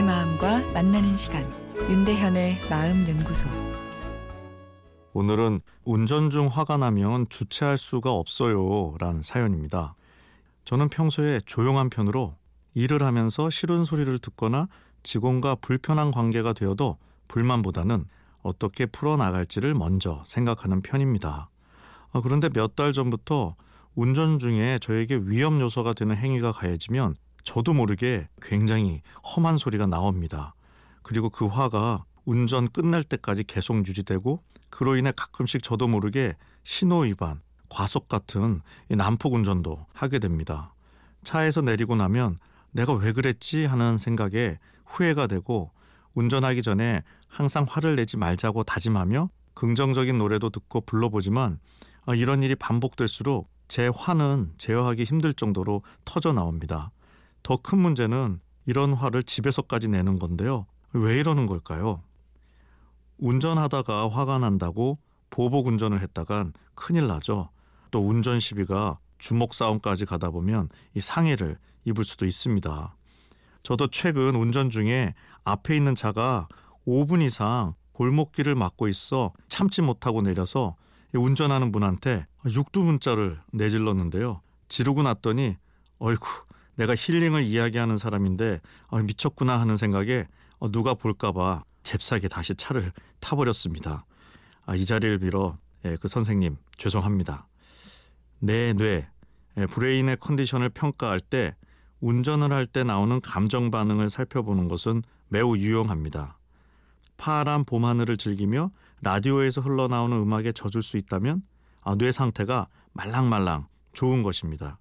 만나는 시간 윤대현의 마음 연구소 오늘은 운전 중 화가 나면 주체할 수가 없어요 라는 사연입니다. 저는 평소에 조용한 편으로 일을 하면서 싫은 소리를 듣거나 직원과 불편한 관계가 되어도 불만보다는 어떻게 풀어나갈지를 먼저 생각하는 편입니다. 아, 그런데 몇 달 전부터 운전 중에 저에게 위험 요소가 되는 행위가 가해지면 저도 모르게 굉장히 험한 소리가 나옵니다. 그리고 그 화가 운전 끝날 때까지 계속 유지되고 그로 인해 가끔씩 저도 모르게 신호 위반, 과속 같은 난폭 운전도 하게 됩니다. 차에서 내리고 나면 내가 왜 그랬지 하는 생각에 후회가 되고 운전하기 전에 항상 화를 내지 말자고 다짐하며 긍정적인 노래도 듣고 불러보지만 아, 이런 일이 반복될수록 제 화는 제어하기 힘들 정도로 터져 나옵니다. 더 큰 문제는 이런 화를 집에서까지 내는 건데요. 왜 이러는 걸까요? 운전하다가 화가 난다고 보복 운전을 했다간 큰일 나죠. 또 운전 시비가 주먹 싸움까지 가다 보면 이 상해를 입을 수도 있습니다. 저도 최근 운전 중에 앞에 있는 차가 5분 이상 골목길을 막고 있어 참지 못하고 내려서 운전하는 분한테 육두 문자를 내질렀는데요. 지르고 났더니 어이구 내가 힐링을 이야기하는 사람인데 아, 미쳤구나 하는 생각에 어, 누가 볼까봐 잽싸게 다시 차를 타버렸습니다. 아, 이 자리를 빌어 예, 그 선생님 죄송합니다. 내 뇌, 예, 브레인의 컨디션을 평가할 때 운전을 할 때 나오는 감정 반응을 살펴보는 것은 매우 유용합니다. 파란 봄 하늘을 즐기며 라디오에서 흘러나오는 음악에 젖을 수 있다면 아, 뇌 상태가 말랑말랑 좋은 것입니다.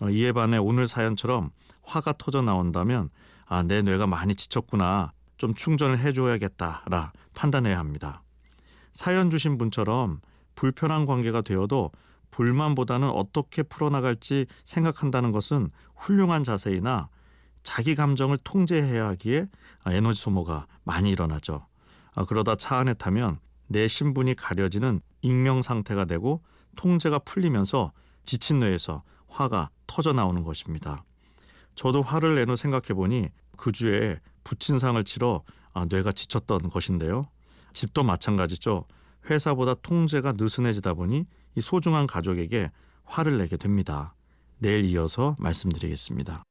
어, 이에 반해 오늘 사연처럼 화가 터져 나온다면 아, 내 뇌가 많이 지쳤구나. 좀 충전을 해줘야겠다라 판단해야 합니다. 사연 주신 분처럼 불편한 관계가 되어도 불만보다는 어떻게 풀어나갈지 생각한다는 것은 훌륭한 자세이나 자기 감정을 통제해야 하기에 에너지 소모가 많이 일어나죠. 아, 그러다 차 안에 타면 내 신분이 가려지는 익명 상태가 되고 통제가 풀리면서 지친 뇌에서 화가 터져 나오는 것입니다. 저도 화를 내놓 생각해 보니 그 주에 부친상을 치러 아, 뇌가 지쳤던 것인데요. 집도 마찬가지죠. 회사보다 통제가 느슨해지다 보니 이 소중한 가족에게 화를 내게 됩니다. 내일 이어서 말씀드리겠습니다.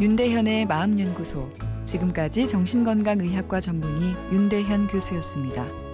윤대현의 마음연구소 지금까지 정신건강의학과 전문의 윤대현 교수였습니다.